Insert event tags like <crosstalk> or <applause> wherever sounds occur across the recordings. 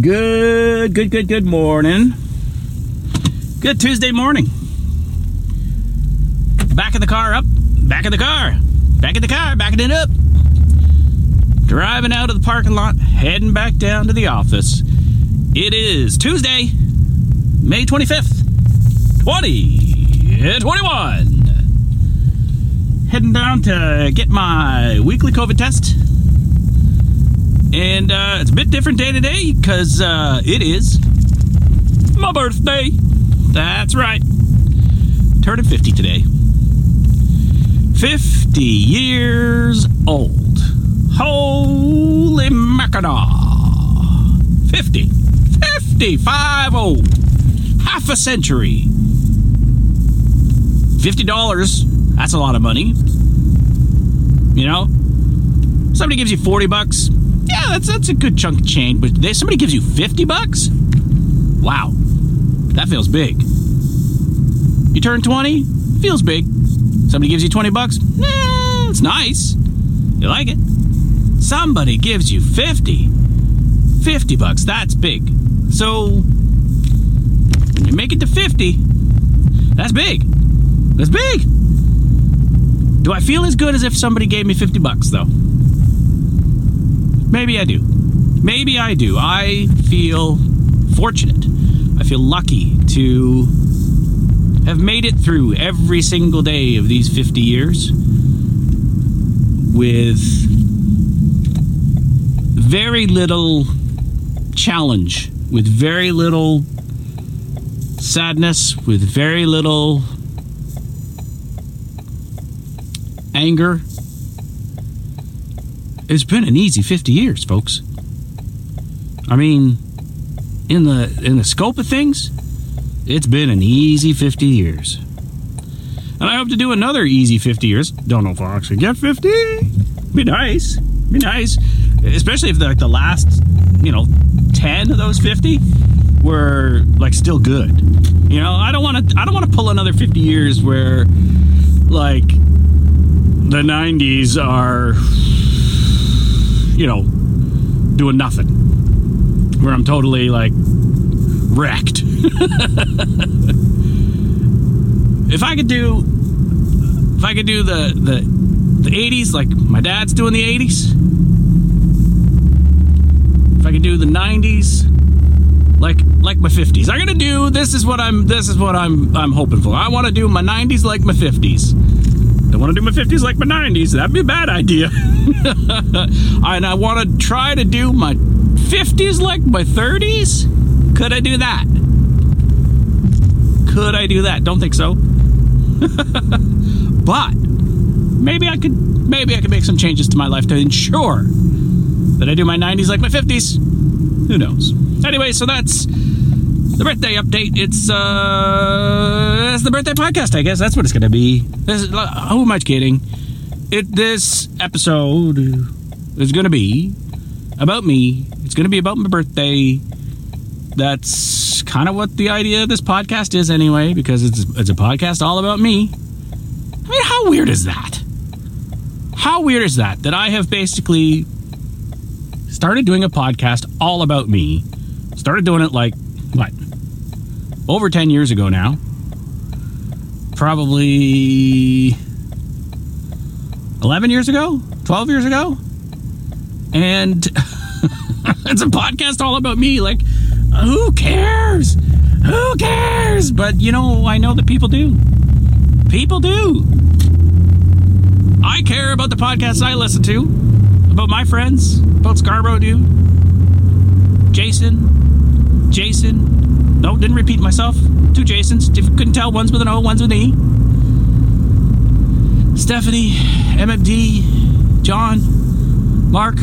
Good, good, good, good morning. Good Tuesday morning. Back in the car, up. Back in the car. Back in the car, backing it up. Driving out of the parking lot, heading back down to the office. It is Tuesday, May 25th, 2021. Heading down to get my weekly COVID test. And uh, it's a bit different day today because uh, it is my birthday. That's right. Turning 50 today. 50 years old. Holy mackinaw. 50. 55 old. Half a century. $50. That's a lot of money. You know? Somebody gives you 40 bucks. Yeah, that's that's a good chunk of change. But they, somebody gives you 50 bucks? Wow. That feels big. You turn 20? Feels big. Somebody gives you 20 bucks? Eh, it's nice. You like it. Somebody gives you 50. 50 bucks, that's big. So, you make it to 50, that's big. That's big. Do I feel as good as if somebody gave me 50 bucks, though? Maybe I do. Maybe I do. I feel fortunate. I feel lucky to have made it through every single day of these 50 years with very little challenge, with very little sadness, with very little anger. It's been an easy 50 years, folks. I mean, in the in the scope of things, it's been an easy 50 years. And I hope to do another easy 50 years. Don't know if I'll actually get 50. Be nice. Be nice. Especially if like the last, you know, 10 of those 50 were like still good. You know, I don't want to I don't want to pull another 50 years where like the 90s are you know, doing nothing. Where I'm totally like wrecked. <laughs> if I could do if I could do the the the 80s like my dad's doing the 80s. If I could do the 90s like like my 50s. I'm to do this is what I'm this is what I'm I'm hoping for. I want to do my 90s like my 50s. Don't want to do my 50s like my 90s. That'd be a bad idea. <laughs> and I want to try to do my 50s like my 30s. Could I do that? Could I do that? Don't think so. <laughs> but maybe I could maybe I could make some changes to my life to ensure that I do my 90s like my 50s. Who knows? Anyway, so that's the birthday update. It's uh, it's the birthday podcast. I guess that's what it's to be. This, who am I kidding? It this episode is to be about me. It's to be about my birthday. That's kind of what the idea of this podcast is, anyway, because it's it's a podcast all about me. I mean, how weird is that? How weird is that? That I have basically started doing a podcast all about me. Started doing it like what over 10 years ago now. Probably 11 years ago, 12 years ago. And <laughs> it's a podcast all about me. Like, who cares? Who cares? But you know, I know that people do. People do. I care about the podcasts I listen to, about my friends, about Scarborough do. Jason, Jason, no, didn't repeat myself. Two Jasons. Couldn't tell. One's with an O, one's with an E. Stephanie, MFD, John, Mark,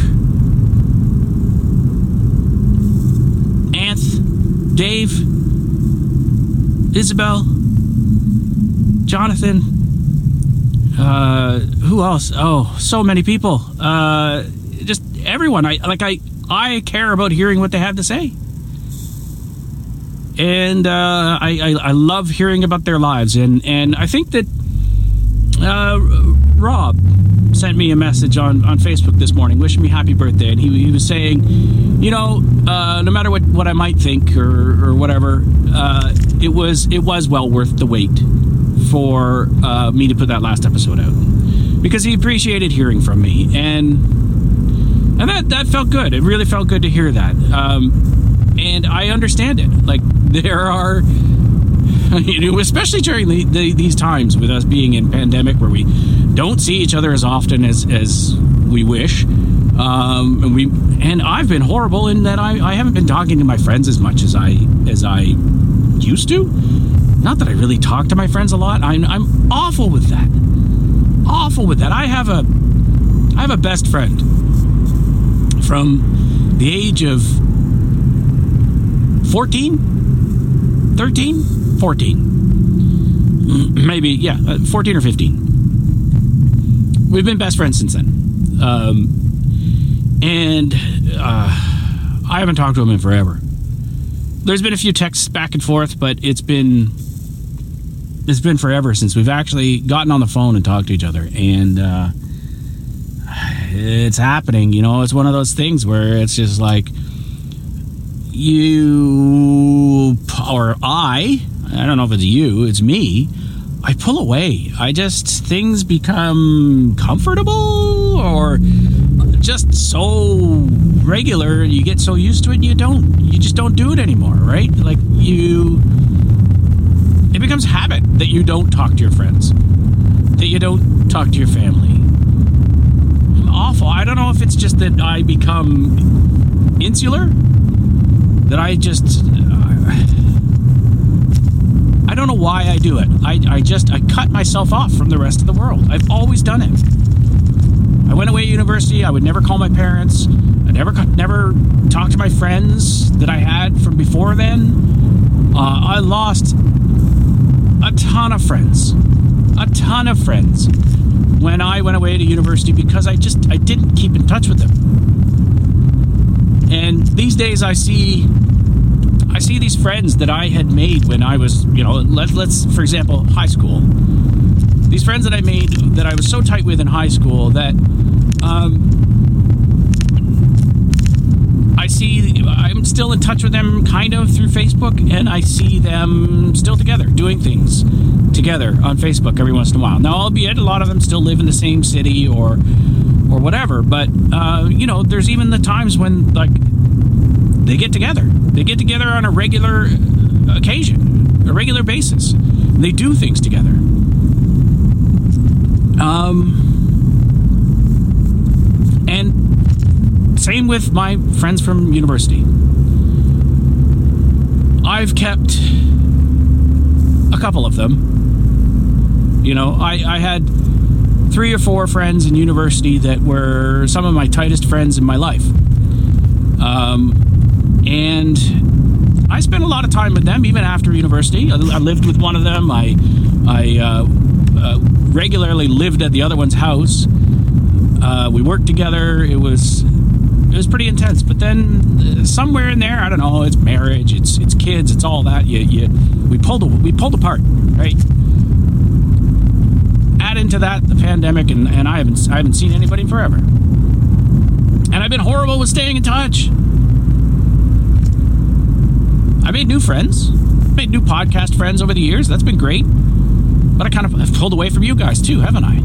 Anth, Dave, Isabel, Jonathan. Uh, who else? Oh, so many people. Uh, just everyone. I like. I I care about hearing what they have to say and uh, I, I, I love hearing about their lives, and and I think that uh, Rob sent me a message on, on Facebook this morning, wishing me happy birthday, and he, he was saying, you know, uh, no matter what, what I might think or, or whatever, uh, it was it was well worth the wait for uh, me to put that last episode out. Because he appreciated hearing from me, and and that that felt good. It really felt good to hear that, um, and I understand it. Like there are <laughs> you know, especially during the, the, these times with us being in pandemic where we don't see each other as often as as we wish. Um, and we and I've been horrible in that I, I haven't been talking to my friends as much as I as I used to. Not that I really talk to my friends a lot. I'm I'm awful with that. Awful with that. I have a I have a best friend from the age of 14, 13, 14. Maybe, yeah, uh, 14 or 15. We've been best friends since then. Um, and uh, I haven't talked to him in forever. There's been a few texts back and forth, but it's been it's been forever since we've actually gotten on the phone and talked to each other. And uh, it's happening, you know. It's one of those things where it's just like you or I I don't know if it's you, it's me. I pull away. I just things become comfortable or just so regular you get so used to it you don't you just don't do it anymore, right? Like you it becomes habit that you don't talk to your friends. That you don't talk to your family. Awful. I don't know if it's just that I become insular that I just I don't know why I do it. I, I just I cut myself off from the rest of the world. I've always done it. I went away to university. I would never call my parents. I never never talk to my friends that I had from before then. Uh, I lost a ton of friends, a ton of friends when I went away to university because I just I didn't keep in touch with them. And these days I see I see these friends that I had made when I was, you know, let, let's, for example, high school. These friends that I made that I was so tight with in high school that um, I see, I'm still in touch with them kind of through Facebook, and I see them still together, doing things together on Facebook every once in a while. Now, albeit a lot of them still live in the same city or or whatever, but uh, you know, there's even the times when like they get together. They get together on a regular occasion, a regular basis. They do things together. Um, and same with my friends from university. I've kept a couple of them. You know, I, I had three or four friends in university that were some of my tightest friends in my life. Um, and I spent a lot of time with them even after university. I, lived with one of them. I I uh, uh, regularly lived at the other one's house. Uh, we worked together. It was it was pretty intense. But then uh, somewhere in there, I don't know. It's marriage. It's it's kids. It's all that. You, you we pulled we pulled apart, right? Add into that the pandemic, and, and I haven't I haven't seen anybody forever. And I've been horrible with staying in touch. I made new friends, made new podcast friends over the years. That's been great. But I kind of have pulled away from you guys too, haven't I?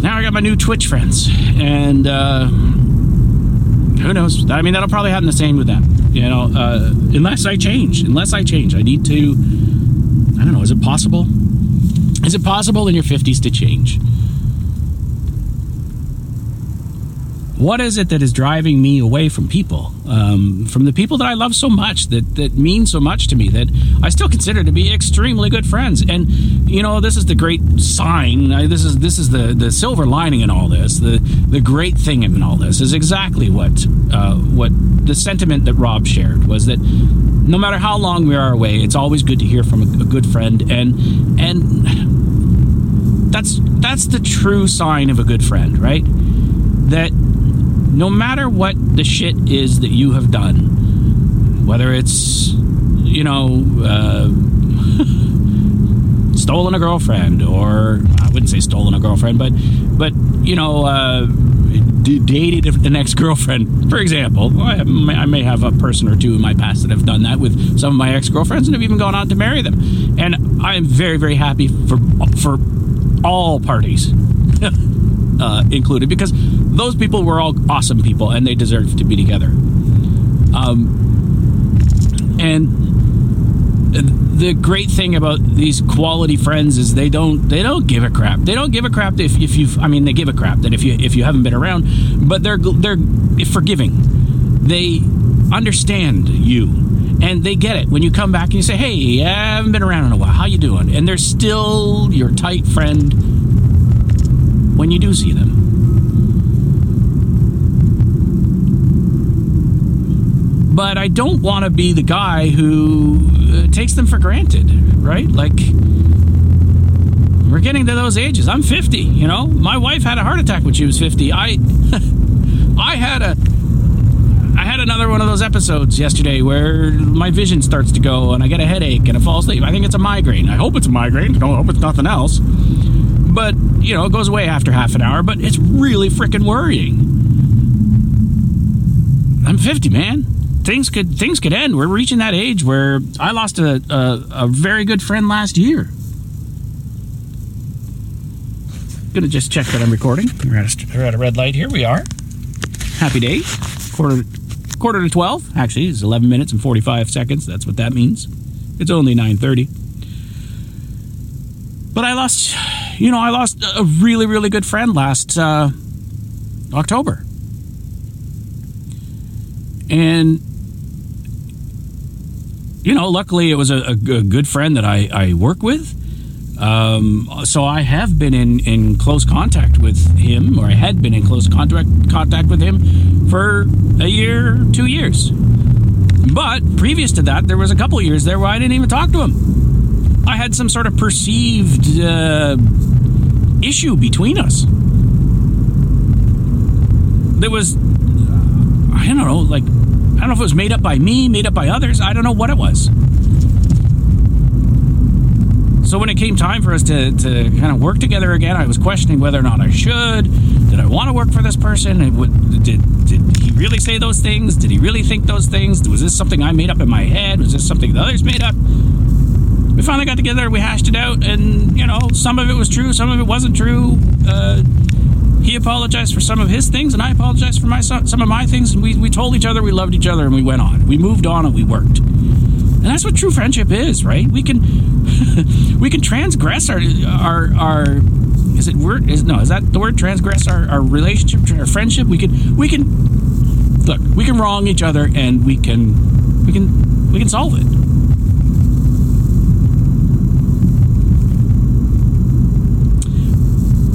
Now I got my new Twitch friends, and uh, who knows? I mean, that'll probably happen the same with them. You know, uh, unless I change. Unless I change, I need to. I don't know. Is it possible? Is it possible in your fifties to change? what is it that is driving me away from people, um, from the people that I love so much, that that mean so much to me, that I still consider to be extremely good friends. And you know, this is the great sign. This is this is the the silver lining in all this. The the great thing in all this is exactly what uh, what the sentiment that Rob shared was that no matter how long we are away, it's always good to hear from a, a good friend, and and that's that's the true sign of a good friend, right? That no matter what the shit is that you have done, whether it's, you know, uh, <laughs> stolen a girlfriend, or I wouldn't say stolen a girlfriend, but but you know, uh, dated the next girlfriend. For example, I may, I may have a person or two in my past that have done that with some of my ex girlfriends, and have even gone on to marry them. And I am very very happy for for all parties. <laughs> uh, included because those people were all awesome people and they deserved to be together. Um, and the great thing about these quality friends is they don't they don't give a crap. They don't give a crap if, if you've I mean they give a crap that if you if you haven't been around, but they're they're forgiving. They understand you and they get it when you come back and you say, "Hey, I haven't been around in a while. How you doing?" And they're still your tight friend when you do see them. But I don't want to be the guy who uh, takes them for granted, right? Like, we're getting to those ages. I'm 50, you know? My wife had a heart attack when she was 50. I. <laughs> I had a I had another one of those episodes yesterday where my vision starts to go and I get a headache and I fall asleep. I think it's a migraine. I hope it's a migraine. I don't hope it's nothing else. But, you know, it goes away after half an hour, but it's really freaking worrying. I'm 50, man. Things could things could end. We're reaching that age where I lost a, a, a very good friend last year. Gonna just check that I'm recording. We're at, a, we're at a red light here. We are. Happy day. Quarter quarter to 12. Actually, it's 11 minutes and 45 seconds. That's what that means. It's only 9:30. But I lost you know, I lost a really, really good friend last uh, October. And, you know, luckily it was a, a good friend that I, I work with. Um, so I have been in, in close contact with him, or I had been in close contact contact with him for a year, two years. But previous to that, there was a couple years there where I didn't even talk to him. I had some sort of perceived uh, issue between us. There was, I don't know, like, I don't know if it was made up by me, made up by others. I don't know what it was. So when it came time for us to, to kind of work together again, I was questioning whether or not I should. Did I want to work for this person? Did, did he really say those things? Did he really think those things? Was this something I made up in my head? Was this something the others made up? we finally got together, we hashed it out, and you know, some of it was true, some of it wasn't true. Uh, he apologized for some of his things, and I apologized for my some of my things, and we, we told each other we loved each other, and we went on. We moved on, and we worked. And that's what true friendship is, right? We can <laughs> we can transgress our our our is it word is no is that the word transgress our, our relationship our friendship we can we can look we can wrong each other and we can we can we can solve it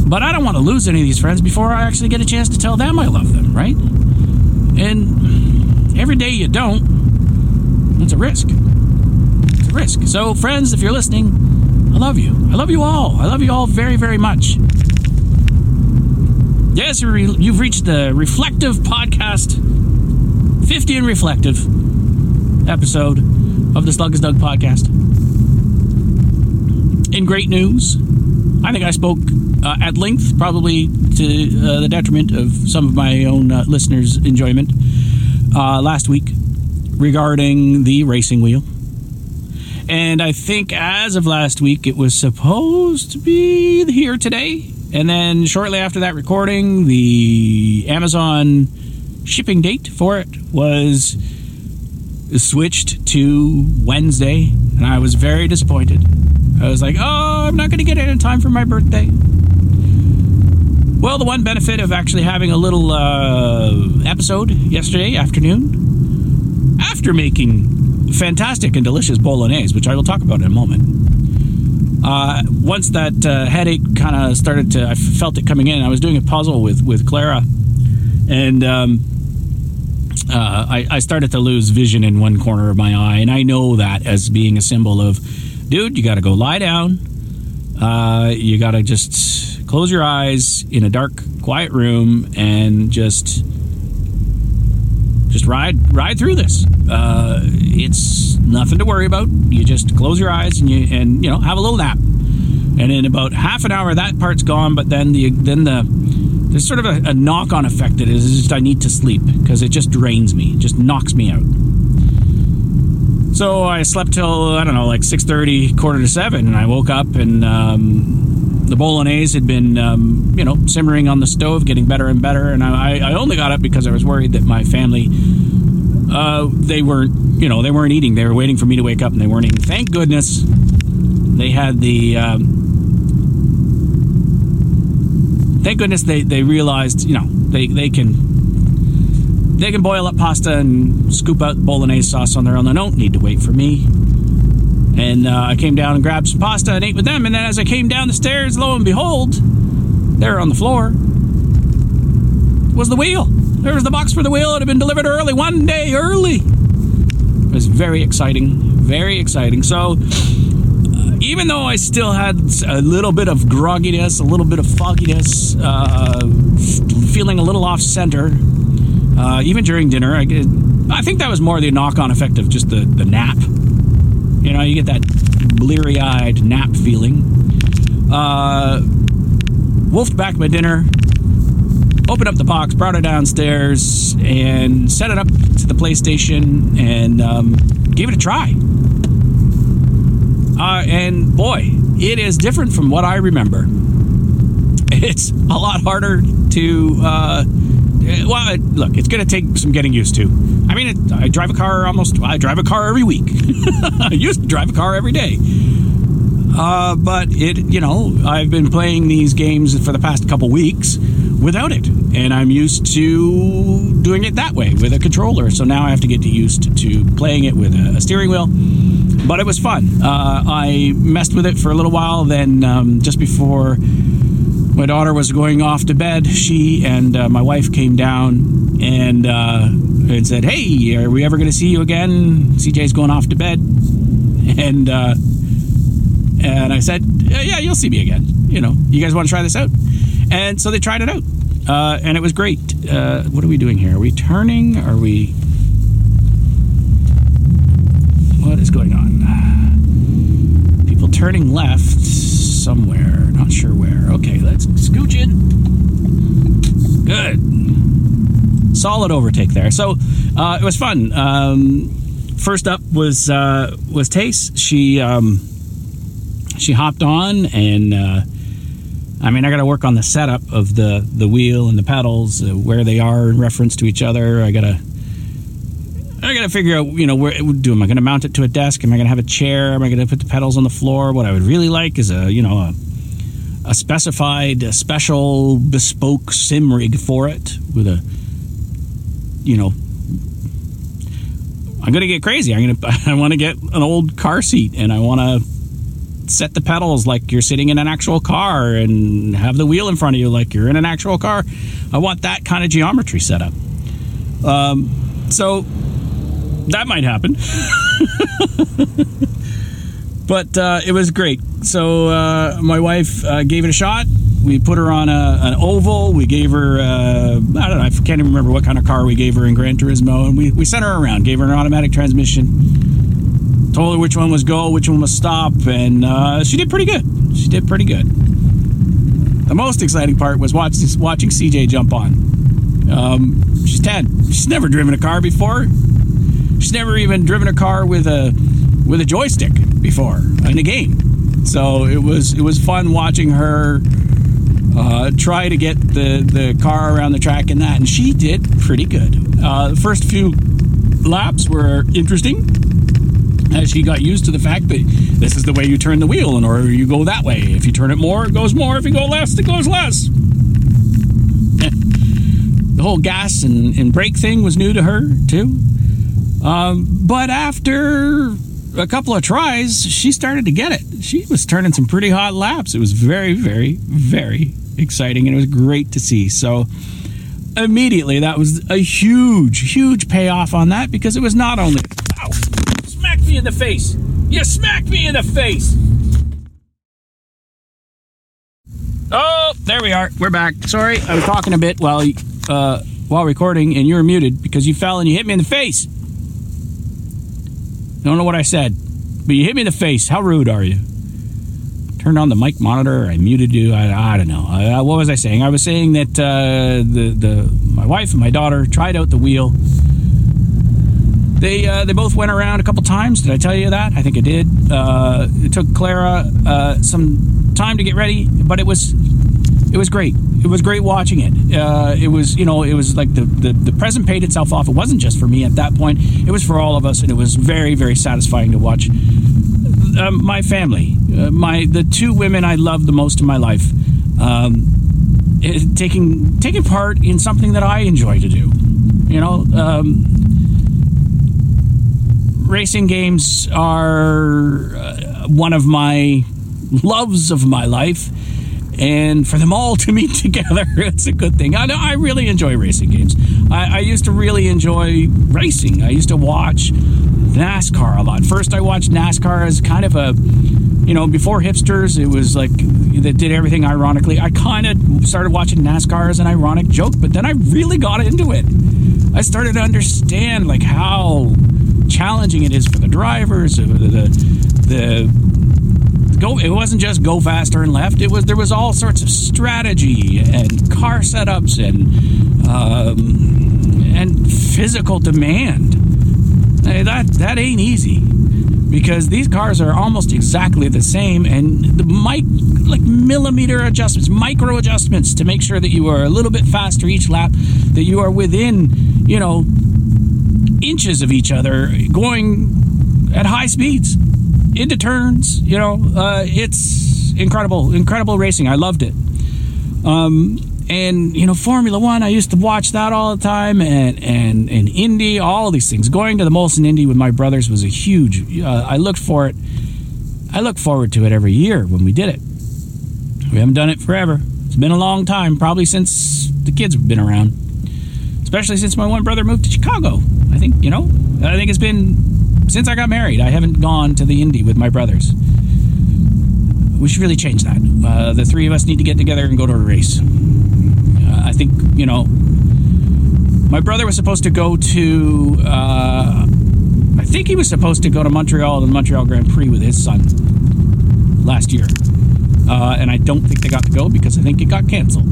But I don't want to lose any of these friends before I actually get a chance to tell them I love them, right? And every day you don't, it's a risk. It's a risk. So, friends, if you're listening, I love you. I love you all. I love you all very, very much. Yes, you've reached the Reflective Podcast 50 and Reflective episode of the Slug is Doug podcast. In great news, I think I spoke uh, at length, probably to uh, the detriment of some of my own uh, listeners' enjoyment, uh, last week regarding the racing wheel. And I think as of last week, it was supposed to be here today. And then shortly after that recording, the Amazon shipping date for it was switched to Wednesday. And I was very disappointed. I was like, oh, I'm not going to get it in time for my birthday. Well, the one benefit of actually having a little uh, episode yesterday afternoon, after making fantastic and delicious bolognese, which I will talk about in a moment. Uh, once that uh, headache kind of started to, I felt it coming in. I was doing a puzzle with with Clara, and um, uh, I, I started to lose vision in one corner of my eye, and I know that as being a symbol of dude, you got to go lie down. Uh, you got to just close your eyes in a dark, quiet room and just just ride ride through this. Uh, it's nothing to worry about. You just close your eyes and you and you know have a little nap. And in about half an hour, that part's gone. But then the then the there's sort of a, a knock on effect that is just I need to sleep because it just drains me, just knocks me out. So I slept till I don't know, like six thirty, quarter to seven, and I woke up and um, the bolognese had been, um, you know, simmering on the stove, getting better and better. And I, I only got up because I was worried that my family, uh, they weren't, you know, they weren't eating. They were waiting for me to wake up, and they weren't eating. Thank goodness they had the. Um, thank goodness they, they realized, you know, they, they can they can boil up pasta and scoop out bolognese sauce on their own. They don't need to wait for me. And uh, I came down and grabbed some pasta and ate with them. And then as I came down the stairs, lo and behold, there on the floor was the wheel. There was the box for the wheel. It had been delivered early, one day early. It was very exciting, very exciting. So, uh, even though I still had a little bit of grogginess, a little bit of fogginess, uh, feeling a little off center, uh, even during dinner, I, I think that was more the knock on effect of just the, the nap. You know, you get that bleary eyed nap feeling. Uh, wolfed back my dinner, opened up the box, brought it downstairs, and set it up to the PlayStation and um, gave it a try. Uh, and boy, it is different from what I remember. <laughs> It's a lot harder to. Uh, well, look, it's going to take some getting used to. I mean, it, I drive a car almost. I drive a car every week. <laughs> I used to drive a car every day. Uh, but it, you know, I've been playing these games for the past couple weeks without it, and I'm used to doing it that way with a controller. So now I have to get used to playing it with a, steering wheel. But it was fun. Uh, I messed with it for a little while. Then um, just before my daughter was going off to bed, she and uh, my wife came down and uh, and said, "Hey, are we ever going to see you again?" CJ's going off to bed, and uh, and I said, "Yeah, you'll see me again. You know, you guys want to try this out?" And so they tried it out, uh, and it was great. Uh, what are we doing here? Are we turning? Are we? What is going on? People turning left somewhere. Not sure where. Okay, let's scooch in. Good. Solid overtake there. So uh, it was fun. Um, first up was uh, was Tace. She um, she hopped on and. Uh, I mean, I got to work on the setup of the the wheel and the pedals, uh, where they are in reference to each other. I gotta I gotta figure out, you know, where do am I going to mount it to a desk? Am I going to have a chair? Am I going to put the pedals on the floor? What I would really like is a, you know, a, a specified, a special, bespoke sim rig for it with a, you know, I'm going to get crazy. I'm going <laughs> to, I want to get an old car seat and I want to set the pedals like you're sitting in an actual car and have the wheel in front of you like you're in an actual car. I want that kind of geometry set up. Um, so that might happen. but uh, it was great. So uh, my wife uh, gave it a shot. We put her on a, an oval. We gave her, uh, I don't know, I can't even remember what kind of car we gave her in Gran Turismo. And we, we sent her around, gave her an automatic transmission, told her which one was go, which one was stop. And uh, she did pretty good. She did pretty good. The most exciting part was watch, watching CJ jump on. Um, she's 10. She's never driven a car before. She's never even driven a car with a with a joystick before in a game. So it was it was fun watching her uh, try to get the the car around the track and that, and she did pretty good. Uh, the first few laps were interesting as she got used to the fact that this is the way you turn the wheel, and or you go that way. If you turn it more, it goes more. If you go less, it goes less. the whole gas and, and brake thing was new to her too. Um, but after a couple of tries, she started to get it. She was turning some pretty hot laps. It was very, very, very exciting, and it was great to see. So immediately, that was a huge, huge payoff on that because it was not only. Ow! Smack me in the face! You smacked me in the face! Oh, there we are. We're back. Sorry, I was talking a bit while uh, while recording, and you were muted because you fell and you hit me in the face. Don't know what I said, but you hit me in the face. How rude are you? turned on the mic monitor. I muted you. I, I don't know. I, what was I saying? I was saying that uh, the the my wife and my daughter tried out the wheel. They uh, they both went around a couple times. Did I tell you that? I think I did. Uh, it took Clara uh, some time to get ready, but it was it was great. It was great watching it. Uh, it was, you know, it was like the, the, the present paid itself off. It wasn't just for me at that point. It was for all of us, and it was very, very satisfying to watch. Um, my family, uh, my the two women I love the most in my life, um, it, taking taking part in something that I enjoy to do. You know, um, racing games are uh, one of my loves of my life and for them all to meet <laughs> together, it's a good thing. I know I really enjoy racing games. I, I, used to really enjoy racing. I used to watch NASCAR a lot. First, I watched NASCAR as kind of a, you know, before hipsters, it was like that did everything ironically. I kind of started watching NASCAR as an ironic joke, but then I really got into it. I started to understand like how challenging it is for the drivers, the the, the go it wasn't just go faster and left. It was there was all sorts of strategy and car setups and um, and physical demand. Hey, that that ain't easy because these cars are almost exactly the same and the mic like millimeter adjustments micro adjustments to make sure that you are a little bit faster each lap that you are within you know inches of each other going at high speeds into turns. You know, uh, it's incredible, incredible racing. I loved it. Um, and you know, Formula One, I used to watch that all the time, and and and Indy, all these things. Going to the Molson Indy with my brothers was a huge. Uh, I looked for it. I look forward to it every year when we did it. We haven't done it forever. It's been a long time, probably since the kids have been around. Especially since my one brother moved to Chicago. I think you know. I think it's been since I got married, I haven't gone to the Indy with my brothers. We should really change that. Uh, the three of us need to get together and go to a race. Uh, I think, you know, my brother was supposed to go to, uh, I think he was supposed to go to Montreal, the Montreal Grand Prix with his son last year. Uh, and I don't think they got to go because I think it got canceled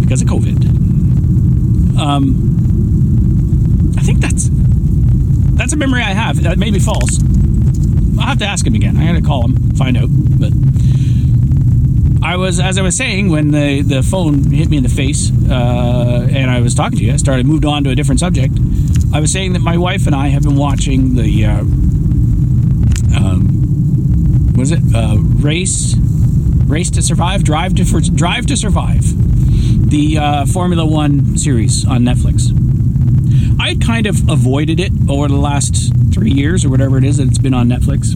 because of COVID. Um, I think that's that's a memory I have. That may be false. I'll have to ask him again. I got to call him, find out. But I was, as I was saying, when the, the phone hit me in the face uh, and I was talking to you, I started moved on to a different subject. I was saying that my wife and I have been watching the uh, um, was it uh, race race to survive drive to for, drive to survive the uh, Formula One series on Netflix. I kind of avoided it over the last three years or whatever it is that it's been on Netflix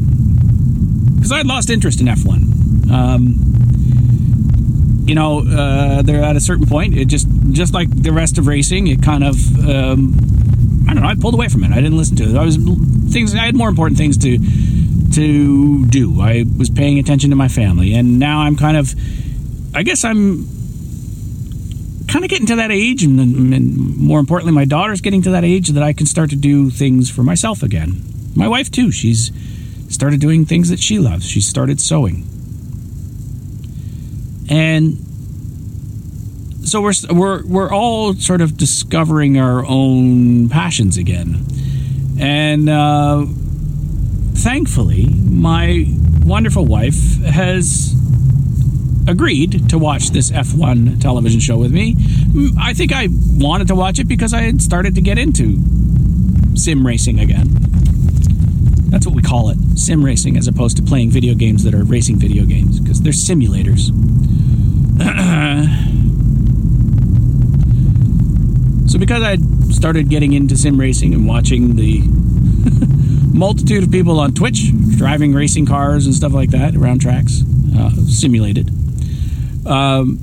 because I had lost interest in F1. Um, you know, uh, they're at a certain point. It just just like the rest of racing, it kind of um, I don't know. I pulled away from it. I didn't listen to it. I was things. I had more important things to to do. I was paying attention to my family, and now I'm kind of. I guess I'm kind of getting to that age, and, and, more importantly, my daughter's getting to that age that I can start to do things for myself again. My wife too. She's started doing things that she loves. She started sewing, and so we're we're we're all sort of discovering our own passions again, and uh, thankfully, my wonderful wife has agreed to watch this F1 television show with me. Mm, I think I wanted to watch it because I had started to get into sim racing again. That's what we call it sim racing, as opposed to playing video games that are racing video games, because they're simulators. <clears throat> so, because I started getting into sim racing and watching the <laughs> multitude of people on Twitch driving racing cars and stuff like that around tracks, uh, simulated um,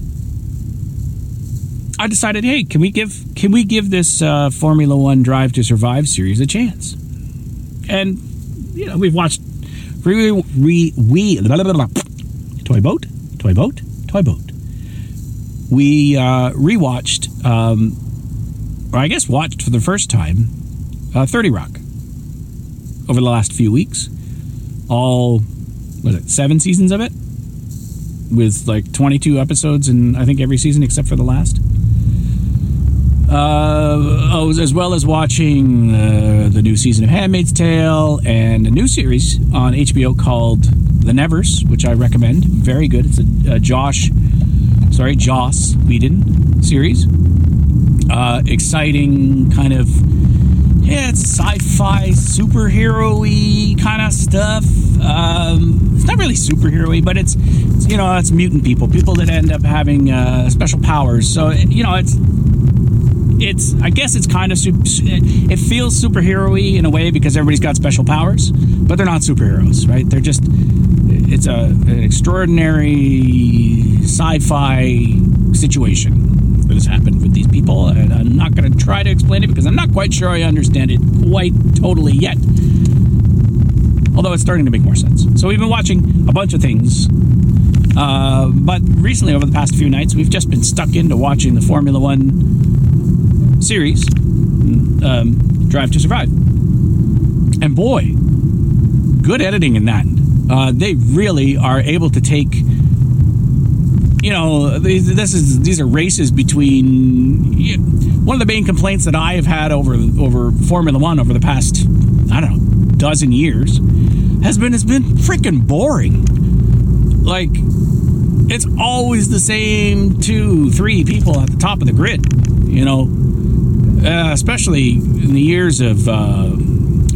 I decided, hey, can we give can we give this uh, Formula One Drive to Survive series a chance? And you know, we've watched we we, we blah, blah, blah, toy boat, toy boat, toy boat. We uh, rewatched, um, or I guess watched for the first time, uh, Thirty Rock over the last few weeks. All was it seven seasons of it? With like 22 episodes in I think every season except for the last. Uh, oh, as well as watching uh, the new season of Handmaid's Tale and a new series on HBO called The Nevers, which I recommend. Very good. It's a, a Josh, sorry, Joss Whedon series. Uh, exciting, kind of, yeah, it's sci-fi, superhero-y kind of stuff. Um, it's not really superhero-y, but it's, it's, you know, it's mutant people, people that end up having uh, special powers. So, you know, it's it's I guess it's kind of super, it feels superhero-y in a way because everybody's got special powers, but they're not superheroes, right? They're just it's a an extraordinary sci-fi situation has happened with these people, and I'm not going to try to explain it because I'm not quite sure I understand it quite totally yet. Although it's starting to make more sense. So we've been watching a bunch of things uh, but recently, over the past few nights, we've just been stuck into watching the Formula One series, um, Drive to Survive. And boy, good editing in that. Uh, they really are able to take. You know, this is these are races between. One of the main complaints that I have had over over Formula One over the past I don't know dozen years has been it's been freaking boring. Like it's always the same two, three people at the top of the grid. You know, uh, especially in the years of uh,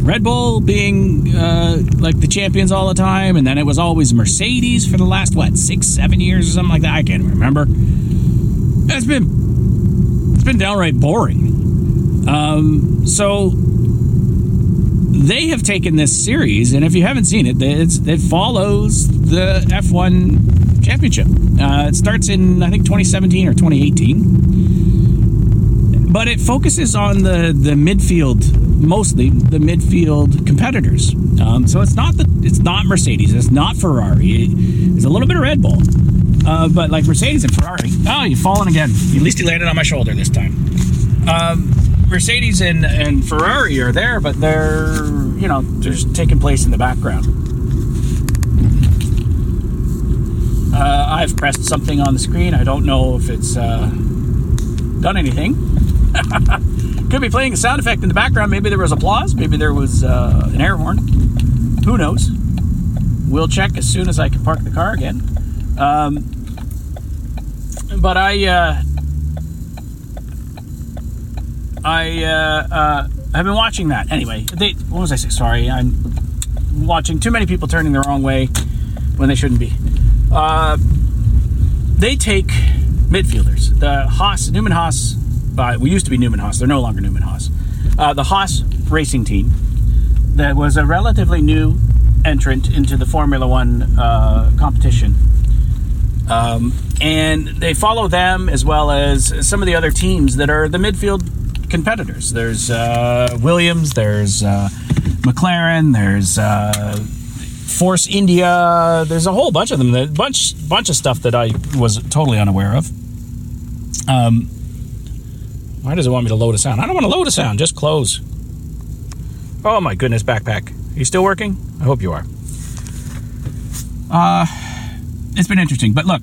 Red Bull being uh, like the champions all the time, and then it was always Mercedes for the last what six, seven years or something like that. I can't remember. It's been it's been downright boring. Um, so they have taken this series, and if you haven't seen it, it follows the F1 championship. Uh, it starts in I think 2017 or 2018, but it focuses on the the midfield mostly the midfield competitors. Um, so it's not the it's not Mercedes, it's not Ferrari. It's a little bit of Red Bull, uh, but like Mercedes and Ferrari. Oh, you've fallen again. At least he landed on my shoulder this time. Um, Mercedes and, and Ferrari are there, but they're you know just taking place in the background. Uh, I've pressed something on the screen. I don't know if it's uh, done anything. <laughs> Could be playing a sound effect in the background. Maybe there was applause. Maybe there was uh, an air horn. Who knows? We'll check as soon as I can park the car again. Um, but I, uh, I, uh, uh, have been watching that anyway. They, what was I saying? Sorry, I'm watching too many people turning the wrong way when they shouldn't be. Uh, they take midfielders. The Haas, Newman Haas, uh, we used to be Newman Haas. They're no longer Newman Haas. Uh, the Haas racing team that was a relatively new entrant into the Formula One uh, competition. Um, and they follow them as well as some of the other teams that are the midfield competitors. There's uh, Williams, there's uh, McLaren, there's uh, Force India. There's a whole bunch of them. A bunch bunch of stuff that I was totally unaware of. Um, why does it want me to load a sound? I don't want to load a sound. Just close. Oh my goodness, backpack. Are you still working? I hope you are. Uh, it's been interesting. But look,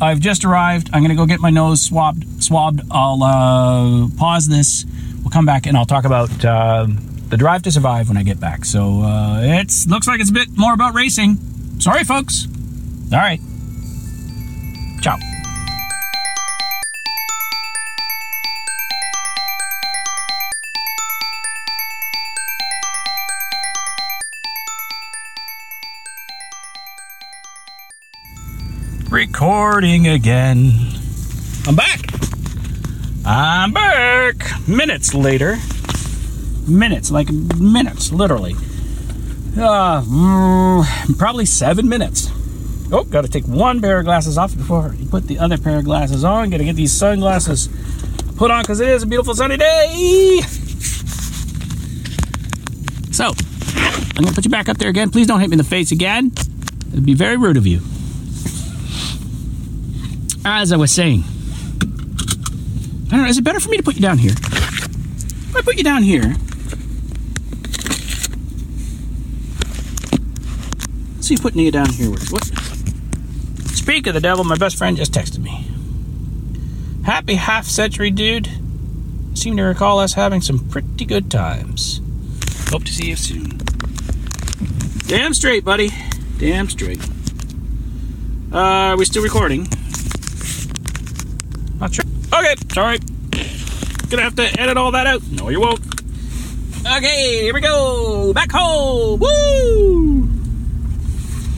I've just arrived. I'm going to go get my nose swabbed. Swabbed. I'll uh, pause this. We'll come back and I'll talk about. Uh, the drive to survive when I get back. So uh, it looks like it's a bit more about racing. Sorry, folks. All right. Ciao. Recording again. I'm back. I'm back. Minutes later minutes, like minutes, literally. Uh, mm, probably seven minutes. Oh, got to take one pair of glasses off before you put the other pair of glasses on. Got to get these sunglasses put on because it is a beautiful sunny day. So, I'm gonna put you back up there again. Please don't hit me in the face again. It'd be very rude of you. As I was saying, I don't know. Is it better for me to put you down here? If I put you down here, see putting you down here. What? Speak of the devil, my best friend just texted me. Happy half century, dude. seem to recall us having some pretty good times. Hope to see you soon. Damn straight, buddy. Damn straight. Uh, are we still recording? Not sure. Okay, sorry. Gonna have to edit all that out. No, you won't. Okay, here we go. Back home. Woo!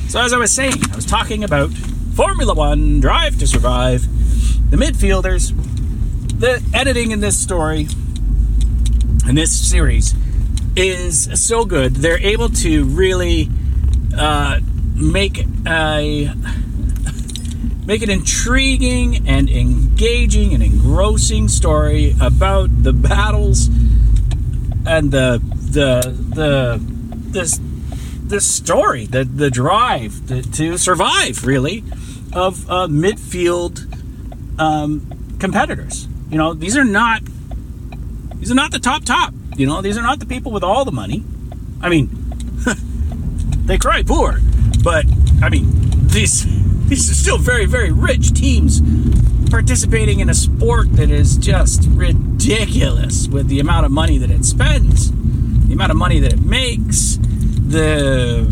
So, as I was saying, I was talking about Formula One, Drive to Survive, the midfielders, the editing in this story, in this series, is so good. They're able to really uh, make a make an intriguing and engaging and engrossing story about the battles and the the the this this story, the the drive to, to survive, really, of uh, midfield um, competitors. You know, these are not these are not the top top. You know, these are not the people with all the money. I mean, <laughs> they cry poor, but I mean, these these are still very very rich teams participating in a sport that is just ridiculous with the amount of money that it spends, the amount of money that it makes, the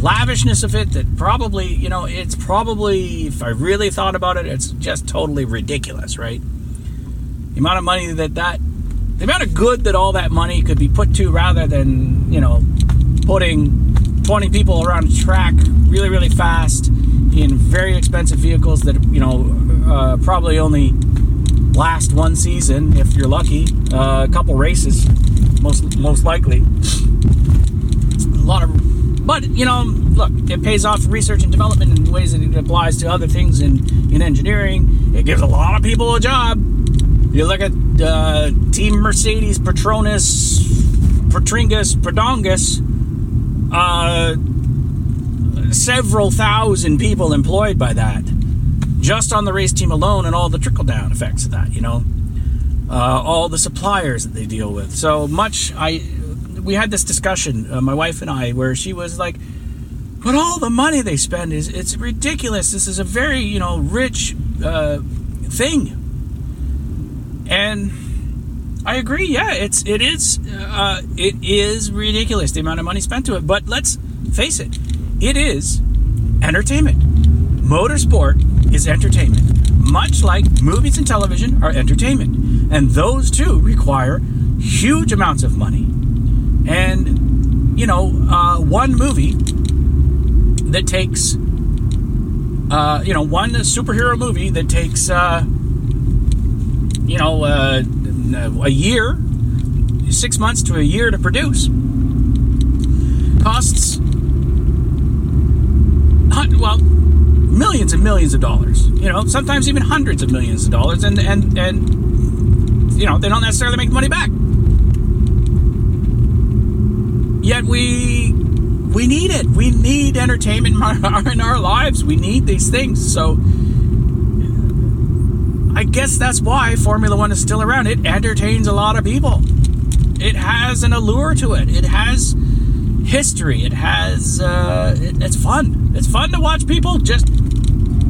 lavishness of it that probably, you know, it's probably, if I really thought about it, it's just totally ridiculous, right? The amount of money that that, the amount of good that all that money could be put to rather than, you know, putting 20 people around a track really, really fast in very expensive vehicles that, you know, uh, probably only last one season if you're lucky, uh, a couple races, most most likely. A lot of, but you know, look, it pays off research and development in ways that it applies to other things in in engineering. It gives a lot of people a job. You look at uh, Team Mercedes, Petronas, Petringus, Prodongus. Uh, several thousand people employed by that just on the race team alone and all the trickle down effects of that, you know, uh, all the suppliers that they deal with. So much, I we had this discussion, uh, my wife and I, where she was like, "But all the money they spend is it's ridiculous. This is a very you know rich uh, thing," and I agree. Yeah, it's it is uh, it is ridiculous the amount of money spent to it. But let's face it, it is entertainment. Motorsport is entertainment, much like movies and television are entertainment. And those too require huge amounts of money. And, you know, uh, one movie that takes, uh, you know, one superhero movie that takes, uh, you know, uh, a year, six months to a year to produce, costs, well, millions of dollars. You know, sometimes even hundreds of millions of dollars, and and and you know they don't necessarily make money back. Yet we we need it. We need entertainment <laughs> in our, lives. We need these things. So I guess that's why Formula One is still around. It entertains a lot of people. It has an allure to it. It has history. It has uh, it, it's fun. It's fun to watch people just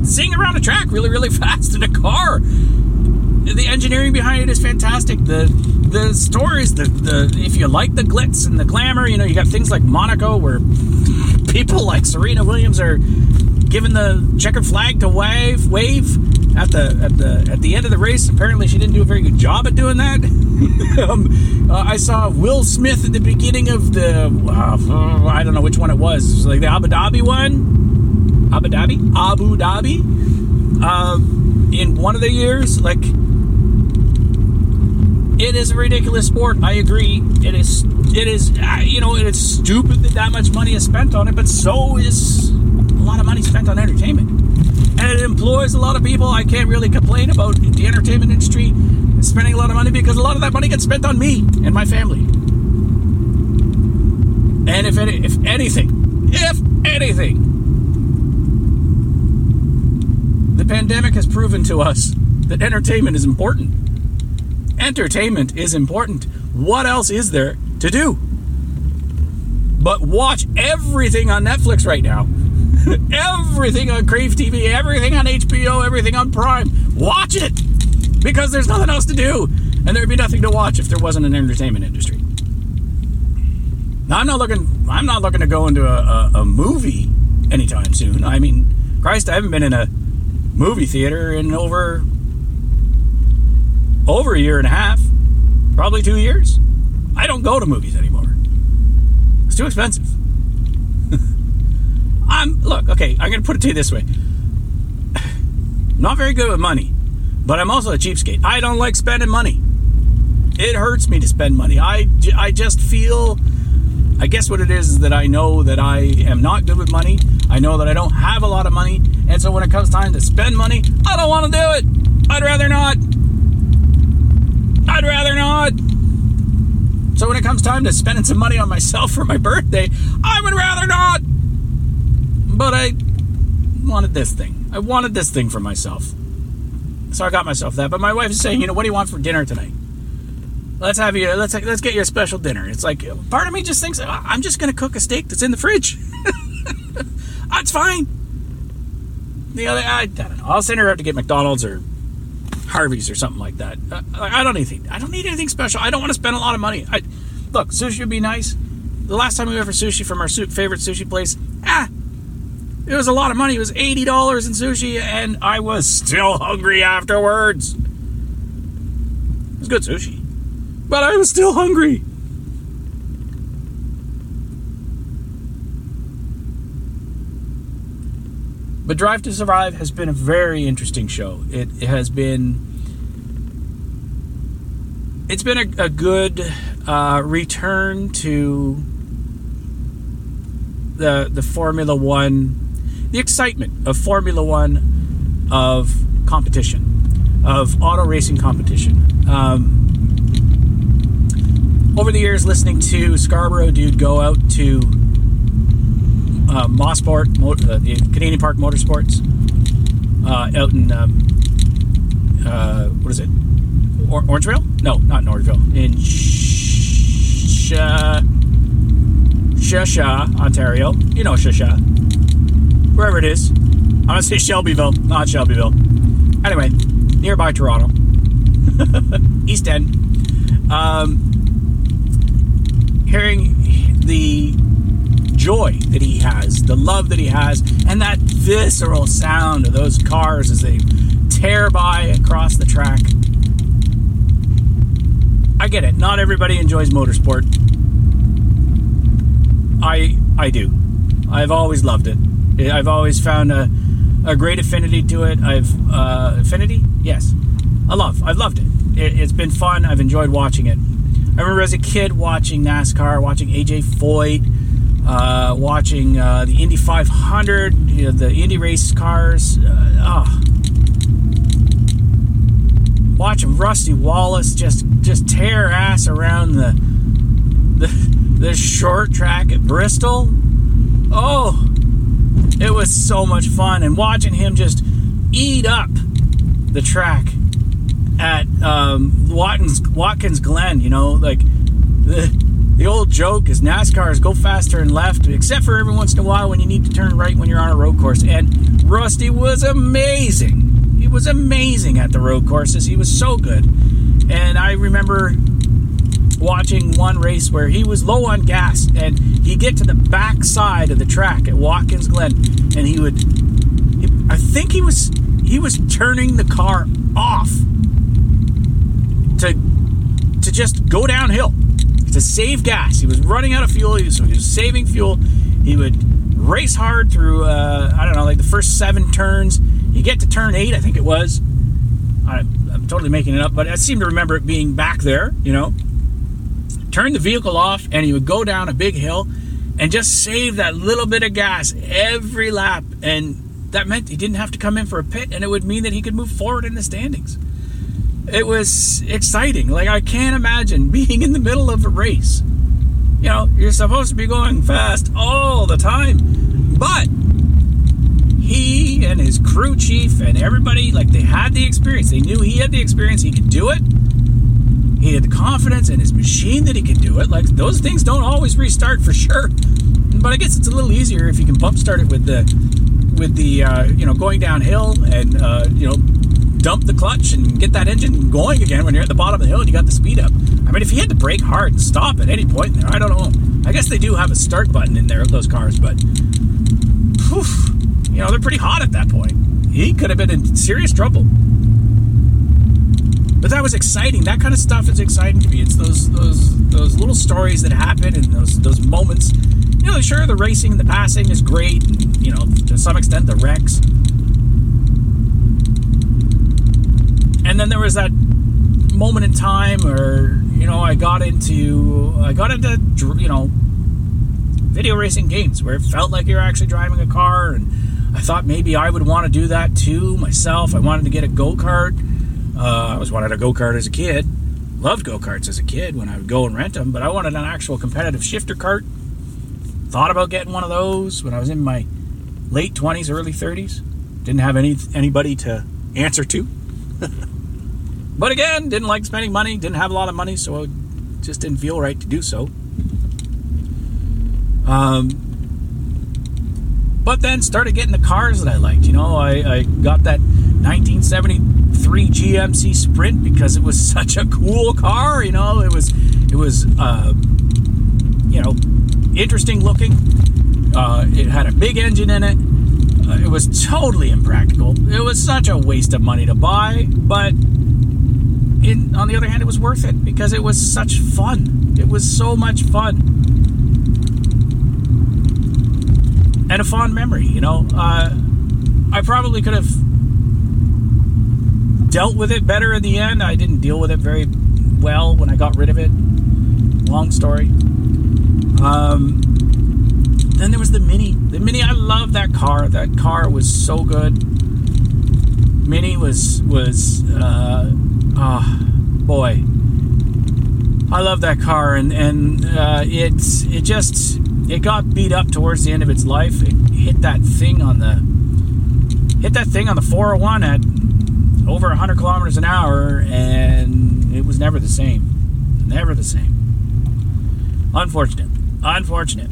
zing around a track really, really <laughs> fast in a car. The engineering behind it is fantastic. The the stories, the the if you like the glitz and the glamour, you know, you got things like Monaco where <laughs> people like Serena Williams are giving the checkered flag to wave wave at the at the at the end of the race. Apparently, she didn't do a very good job at doing that. <laughs> um, uh, I saw Will Smith at the beginning of the uh, I don't know which one it was. It was like the Abu Dhabi one Abu Dhabi, Abu Dhabi, uh, in one of the years. Like, it is a ridiculous sport. I agree. It is. It is. Uh, you know, it is stupid that that much money is spent on it, but so is a lot of money spent on entertainment, and it employs a lot of people. I can't really complain about the entertainment industry spending a lot of money because a lot of that money gets spent on me and my family. And if any, if anything, if anything, pandemic has proven to us that entertainment is important. Entertainment is important. What else is there to do? But watch everything on Netflix right now. <laughs> everything on Crave TV, everything on HBO, everything on Prime. Watch it because there's nothing else to do, and there'd be nothing to watch if there wasn't an entertainment industry. Now, I'm not looking. I'm not looking to go into a, a, a movie anytime soon. I mean, Christ, I haven't been in a movie theater in over over a year and a half, probably two years. I don't go to movies anymore. It's too expensive. <laughs> I'm look, okay, I'm gonna put it to you this way. <sighs> Not very good with money, but I'm also a cheapskate. I don't like spending money. It hurts me to spend money. I, I just feel I guess what it is is that I know that I am not good with money. I know that I don't have a lot of money. And so when it comes time to spend money, I don't want to do it. I'd rather not. I'd rather not. So when it comes time to spending some money on myself for my birthday, I would rather not. But I wanted this thing. I wanted this thing for myself. So I got myself that. But my wife is saying, you know, what do you want for dinner tonight? let's have you let's let's get you a special dinner. It's like part of me just thinks I'm just going to cook a steak that's in the fridge. <laughs> that's fine. The other I, I, don't know. I'll send her out to get McDonald's or Harvey's or something like that. Uh, I don't need anything. I don't need anything special. I don't want to spend a lot of money. I, look, sushi would be nice. The last time we went for sushi from our favorite sushi place, ah, it was a lot of money. It was eighty dollars in sushi, and I was still hungry afterwards. It was good sushi but I was still hungry. But Drive to Survive has been a very interesting show. It, it has been. It's been a, a good uh, return to the the Formula One, the excitement of Formula One, of competition, of auto racing competition. Um, over the years listening to Scarborough Dude go out to uh, Mosport, uh, the Canadian Park Motorsports, uh, out in um, uh, what is it, or- Orangeville? No, not in Orangeville. In Shasha, Shasha, Ontario. You know Shasha, wherever it is. I'm gonna say Shelbyville, not Shelbyville. Anyway, nearby Toronto, <laughs> East End. Um, hearing the joy that he has, the love that he has, and that visceral sound of those cars as they tear by across the track. I get it. Not everybody enjoys motorsport. I I do. I've always loved it. I've always found a, a great affinity to it. I've uh, affinity, yes, I love. I've loved it. it. It's been fun. I've enjoyed watching it. I remember as a kid watching NASCAR, watching AJ Foyt, uh, watching uh, the Indy 500, you know, the Indy race cars. Uh, oh. Watching Rusty Wallace just just tear ass around the the, the short track at Bristol. Oh, it was so much fun, and watching him just eat up the track at um, Watkins, Watkins Glen. You know, like the the old joke is NASCARs go faster and left, except for every once in a while when you need to turn right when you're on a road course. And Rusty was amazing. He was amazing at the road courses. He was so good. And I remember watching one race where he was low on gas and he'd get to the back side of the track at Watkins Glen and he would I think he was he was turning the car off to to just go downhill to save gas. He was running out of fuel, so he was saving fuel. He would race hard through uh, I don't know, like the first seven turns. You get to turn eight, I think it was. I, I'm totally making it up, but I seem to remember it being back there. You know, turn the vehicle off, and he would go down a big hill and just save that little bit of gas every lap, and that meant he didn't have to come in for a pit, and it would mean that he could move forward in the standings it was exciting. Like I can't imagine <laughs> being in the middle of a race. You know, you're supposed to be going fast all the time, but he and his crew chief and everybody like they had the experience. They knew he had the experience. He could do it. He had the confidence in his machine that he could do it. Like those things don't always restart for <laughs> sure. but I guess it's a little easier if you can bump start it with the with the uh, you know going downhill and uh, you know dump the clutch and get that engine going again when you're at the bottom of the hill and you got the speed up. I mean, if you had to brake hard and stop at any point there, I don't know. I guess they do have a start button in there of those cars, but whew, you know they're pretty hot at that point. He could have been in serious trouble. But that was exciting. That kind of stuff is exciting to me. It's those those those little stories that happen and those those moments. You know, sure the racing and the passing is great, and you know to some extent the wrecks. And then there was that moment in time where you know I got into I got into you know video racing games where it felt like you're actually driving a car and I thought maybe I would want to do that too myself. I wanted to get a go kart. Uh, I was wanted a go kart as a kid. Loved go karts as a kid when I would go and rent them, but I wanted an actual competitive shifter cart Thought about getting one of those when I was in my late 20s, early 30s. Didn't have any anybody to answer to. <laughs> but again, didn't like spending money, didn't have a lot of money, so it just didn't feel right to do so. Um, but then started getting the cars that I liked. You know, I, I got that 1973 GMC Sprint because it was <laughs> such a cool car. You know, it was it was uh, you know interesting looking. Uh, it had a big engine in it. It was totally impractical. It was such a waste of money to buy, but on the other hand, it was worth it because it was such fun. It was so much fun. and a fond memory. You know, uh, I probably could have dealt with it better in the end. I didn't deal with it very well when I got rid of it. Long story. Um, then there was the Mini. The Mini, I love that car. That car was so good. Mini was was uh, oh boy. I love that car, and and uh, it it just it got beat up towards the end of its life. It hit that thing on the hit that thing on the 401 at over 100 kilometers an hour, and it was never the same. Never the same. Unfortunate. Unfortunate.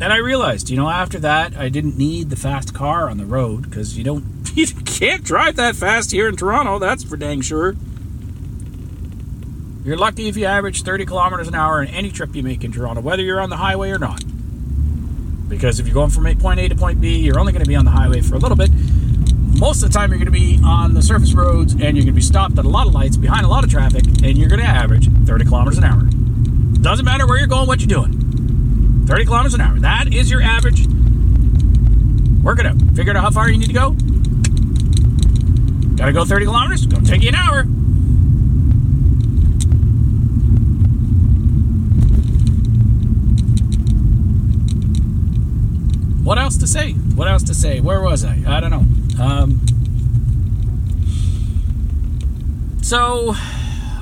And I realized, you know, after that, I didn't need the fast car on the road because you don't, <laughs> you can't drive that fast here in Toronto. That's for dang sure. You're lucky if you average 30 kilometers an hour in any trip you make in Toronto, whether you're on the highway or not. Because if you're going from point A to point B, you're only going to be on the highway for a little bit. Most of the time, you're going to be on the surface roads and you're going to be stopped at a lot of lights behind a lot of traffic, and you're going to average 30 kilometers an hour. Doesn't matter where you're going, what you're doing. 30 kilometers an hour. That is your average. Work it out. Figure out how far you need to go. Gotta go 30 kilometers? Gonna take you an hour. what else to say? What else to say? Where was I? I don't know. Um, so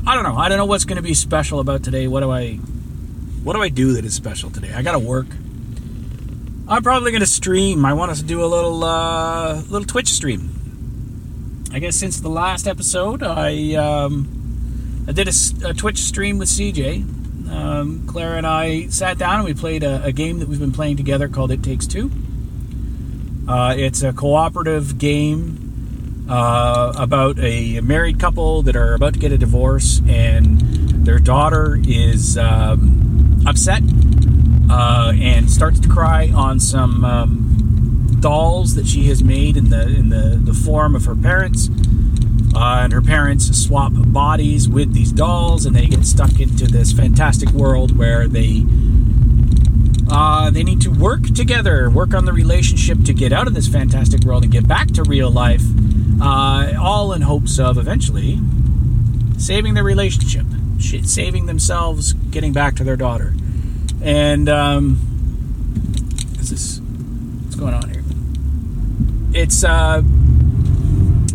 I don't know. I don't know what's going to be special about today. What do I what do I do that is special today? I got to work. I'm probably to stream. I want us to do a little uh, little Twitch stream. I guess since the last episode, I um, I did a, a Twitch stream with CJ um, Claire and I sat down and we played a, a, game that we've been playing together called It Takes Two. Uh, it's a cooperative game uh, about a married couple that are about to get a divorce, and their daughter is um, upset uh, and starts to cry on some um, dolls that she has made in the in the, the form of her parents. Uh, and her parents swap bodies with these dolls, and they get stuck into this fantastic world where they uh, they need to work together, work on the relationship to get out of this fantastic world and get back to real life, uh, all in hopes of eventually saving their relationship, saving themselves, getting back to their daughter. And um, is this what's going on here? It's uh,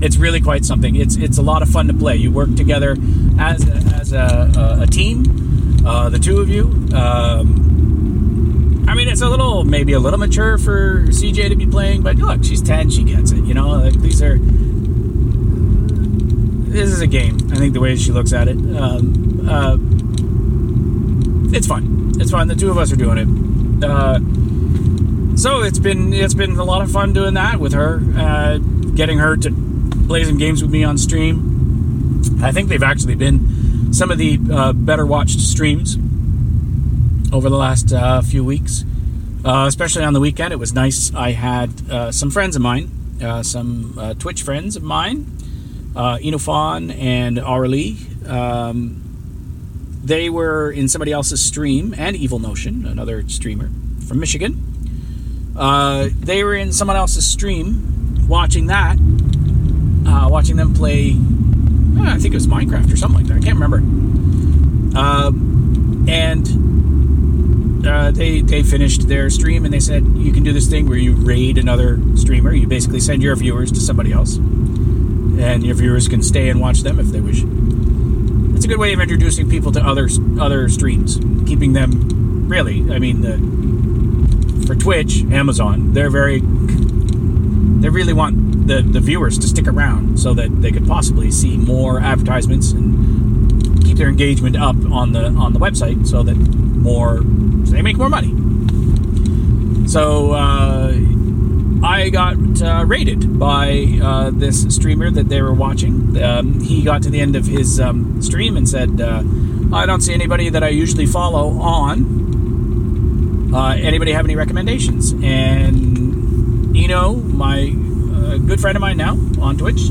it's really quite something. It's it's a lot of fun to play. You work together as a, as a, a team, uh, the two of you. Um, I mean, it's a little maybe a little mature for CJ to be playing, but look, she's ten, she gets it. You know, like, these are. This is a game. I think the way she looks at it. Um, uh, it's fun. It's fun. The two of us are doing it. Uh, so it's been it's been a lot of fun doing that with her, uh, getting her to play some games with me on stream. I think they've actually been some of the uh, better watched streams over the last uh, few weeks, uh, especially on the weekend. It was nice. I had uh, some friends of mine, uh, some Twitch friends of mine, uh, Inofon and Aurelie. Um, they were in somebody else's stream, and Evil Notion, another streamer from Michigan. they were in someone else's stream watching that, watching them play. I think it was Minecraft or something like that. I can't remember. and uh, they they finished their stream and they said you can do this thing where you raid another streamer. You basically send your viewers to somebody else, and your viewers can stay and watch them if they wish. It's a good way of introducing people to other other streams, keeping them really. I mean, the, for Twitch, Amazon, they're very they really want the the viewers to stick around so that they could possibly see more advertisements and keep their engagement up on the on the website so that more so they make more money. So uh, I got uh, raided by uh, this streamer that they were watching. Um, he got to the end of his um, stream and said, uh, "I don't see anybody that I usually follow on. Uh, anybody have any recommendations?" And know, my uh, good friend of mine now on Twitch.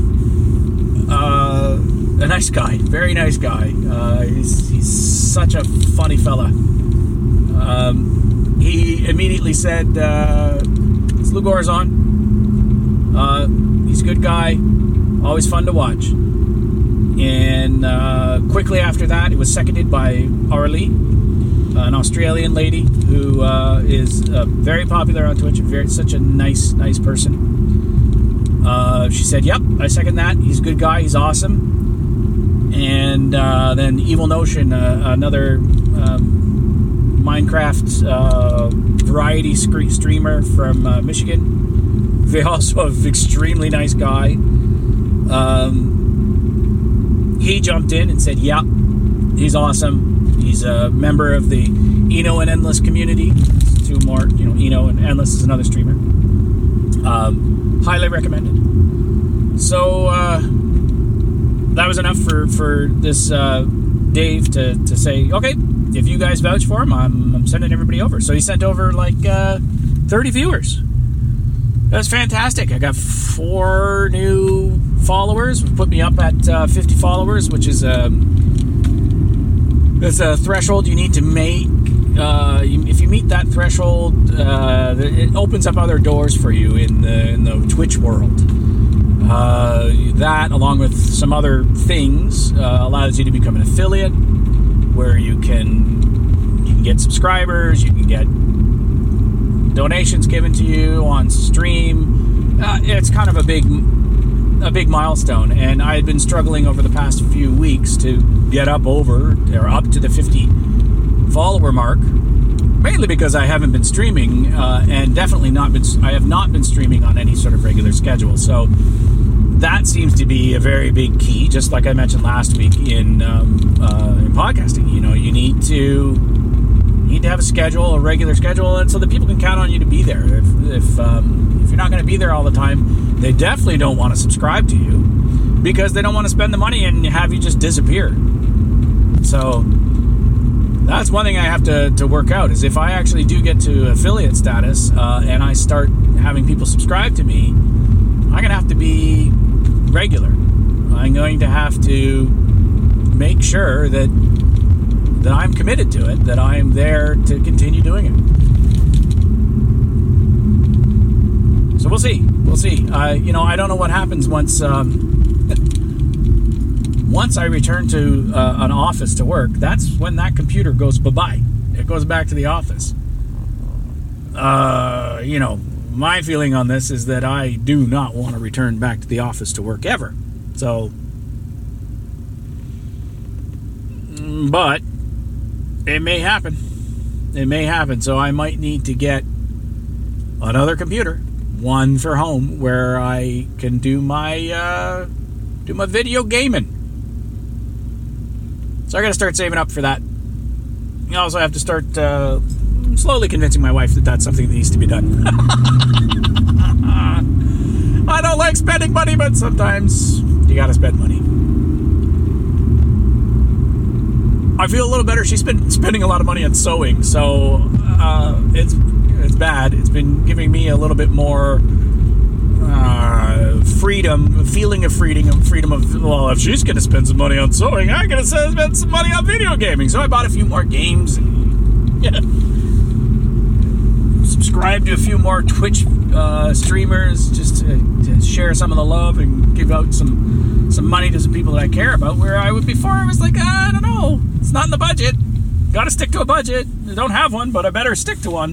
a nice guy, very nice guy. he's, he's such a funny fella. Um, he immediately said, uh, Slugor's on. Uh, he's a good guy, always fun to watch. And uh, quickly after that, it was seconded by Arlie, an Australian lady who uh, is uh, very popular on Twitch, very such a nice, nice person. Uh, she said, "Yep, I second that. He's a good guy. He's awesome." And then Evil Notion, another um, Minecraft uh, variety streamer from uh, Michigan. <laughs> They also have extremely nice guy. Um, he jumped in and said, "Yeah, he's awesome. He's a member of the Eno and Endless community. Two more, you know, Eno and Endless is another streamer. Um, highly recommended. So uh, that was enough for for this uh, Dave to to say, okay, if you guys vouch for him, I'm, I'm sending everybody over. So he sent over like uh, 30 viewers. That was fantastic. I got four new followers. Put me up at uh, 50 followers, which is a um, it's a threshold you need to make. Uh, if you meet that threshold, uh, it opens up other doors for you in the in the Twitch world. Uh, that, along with some other things, uh, allows you to become an affiliate where you can you can get subscribers, you can get donations given to you on stream. Uh, it's kind of a big a big milestone, and I had been struggling over the past few weeks to get up over or up to the 50 follower mark, mainly because I haven't been streaming, uh, and definitely not been. I have not been streaming on any sort of regular schedule, so that seems to be a very big key. Just like I mentioned last week in um, uh, in podcasting, you know, you need to need to have a schedule, a regular schedule, and so that people can count on you to be there. If if, um, if you're not going to be there all the time, they definitely don't want to subscribe to you because they don't want to spend the money and have you just disappear. So that's one thing I have to, to work out is if I actually do get to affiliate status uh, and I start having people subscribe to me, I'm going to have to be regular. I'm going to have to make sure that that I'm committed to it, that I'm there to continue doing it. So we'll see. We'll see. I, you know, I don't know what happens once um, <laughs> once I return to uh, an office to work. That's when that computer goes bye bye. It goes back to the office. Uh, you know, my feeling on this is that I do not want to return back to the office to work ever. So, but it may happen. It may happen. So I might need to get another computer, one for home, where I can do my uh, do my video gaming. So I got to start saving up for that. I also have to start uh, slowly convincing my wife that that's something that needs to be done. <laughs> I don't like spending money, but sometimes you gotta spend money. I feel a little better. She's been spending a lot of money on sewing, so uh, it's it's bad. It's been giving me a little bit more uh, freedom, feeling of freedom, freedom of well, if she's to spend some money on sewing, I'm to spend some money on video gaming. So I bought a few more games and <laughs> yeah, subscribed to a few more Twitch uh, streamers just to, to, share some of the love and give out some some money to some people that I care about. Where I would before, I was like, I don't know, it's not in the budget. Got to stick to a budget. I don't have one, but I better stick to one.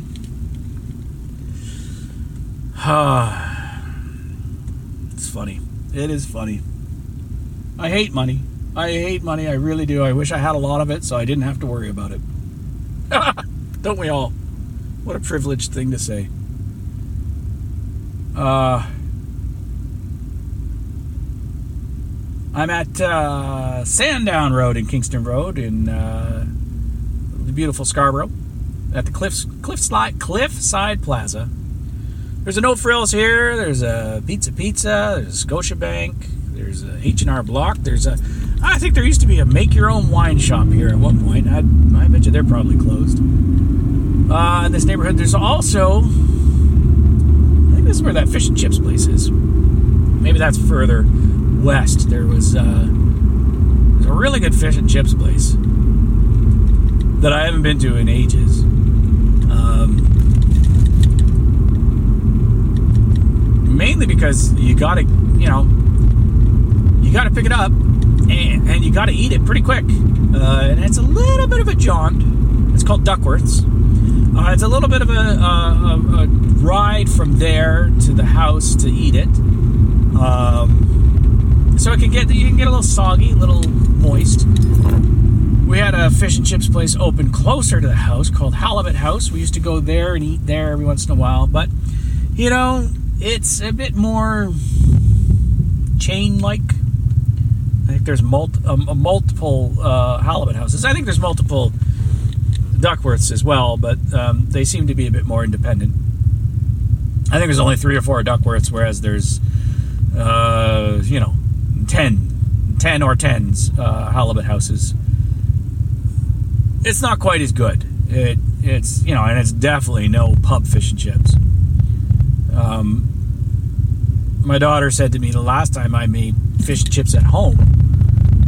<sighs> it's funny. It is funny. I hate money. I hate money. I really do. I wish I had a lot of it so I didn't have to worry about it. <laughs> Don't we all? What a privileged thing to say. Uh, I'm at uh, Sandown Road in Kingston Road in uh, the beautiful Scarborough at the Cliffs, Cliffside, Cliffside Plaza. There's a No Frills here. There's a Pizza Pizza. There's a Scotiabank. There's a H&R Block. There's a... I think there used to be a make-your-own wine shop here at one point. I, I bet you they're probably closed. Uh, in this neighborhood, there's also... I think this is where that fish and chips place is. Maybe that's further west. There was, uh, a really good fish and chips place that I haven't been to in ages. Um, mainly because you gotta, you know, you gotta pick it up and, and you gotta eat it pretty quick. Uh, and it's a little bit of a jaunt. It's called Duckworth's. Uh, it's a little bit of a, a, a, ride from there to the house to eat it. Um, so it can get you can get a little soggy, a little moist. We had a fish and chips place open closer to the house called Halibut House. We used to go there and eat there every once in a while, but you know, it's a bit more chain like. I think there's mul- um, multiple uh, halibut houses. I think there's multiple Duckworths as well, but um, they seem to be a bit more independent. I think there's only three or four Duckworths, whereas there's, uh, you know, 10, 10 or 10s uh, halibut houses. It's not quite as good. It, it's, you know, and it's definitely no pub fish and chips. Um, my daughter said to me the last time I made fish and chips at home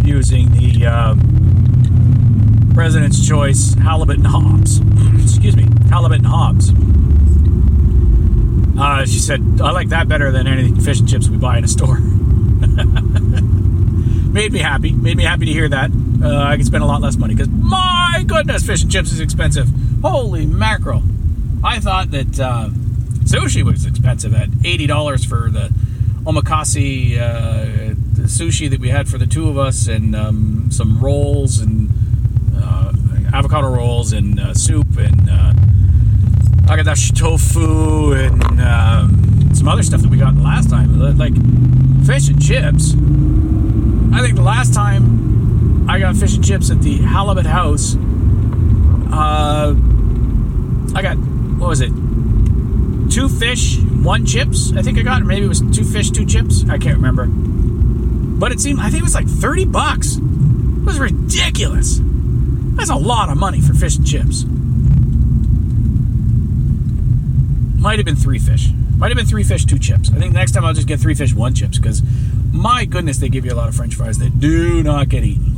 using the um, President's Choice halibut and Hobbs. <clears throat> Excuse me, halibut and Hobbs. Uh, she said, I like that better than any fish and chips we buy in a store. <laughs> Made me happy. Made me happy to hear that. Uh, I can spend a lot less money because my goodness, fish and chips is expensive. Holy mackerel! I thought that uh, sushi was expensive at eighty dollars for the omakase uh, the sushi that we had for the two of us, and um, some rolls and avocado rolls and uh, soup and uh, agedashi tofu and um, some other stuff that we got last time, like fish and chips. I think the last time I got fish and chips at the Halibut House, uh, I got what was it? Two fish, one chips. I think I got, or maybe it was two fish, two chips. I can't remember. But it seemed, I think it was like thirty bucks. It was ridiculous. That's a lot of money for fish and chips. Might have been three fish. Might have been three fish, two chips. I think next time I'll just get three fish, one chips because my goodness, they give you a lot of French fries that do not get eaten.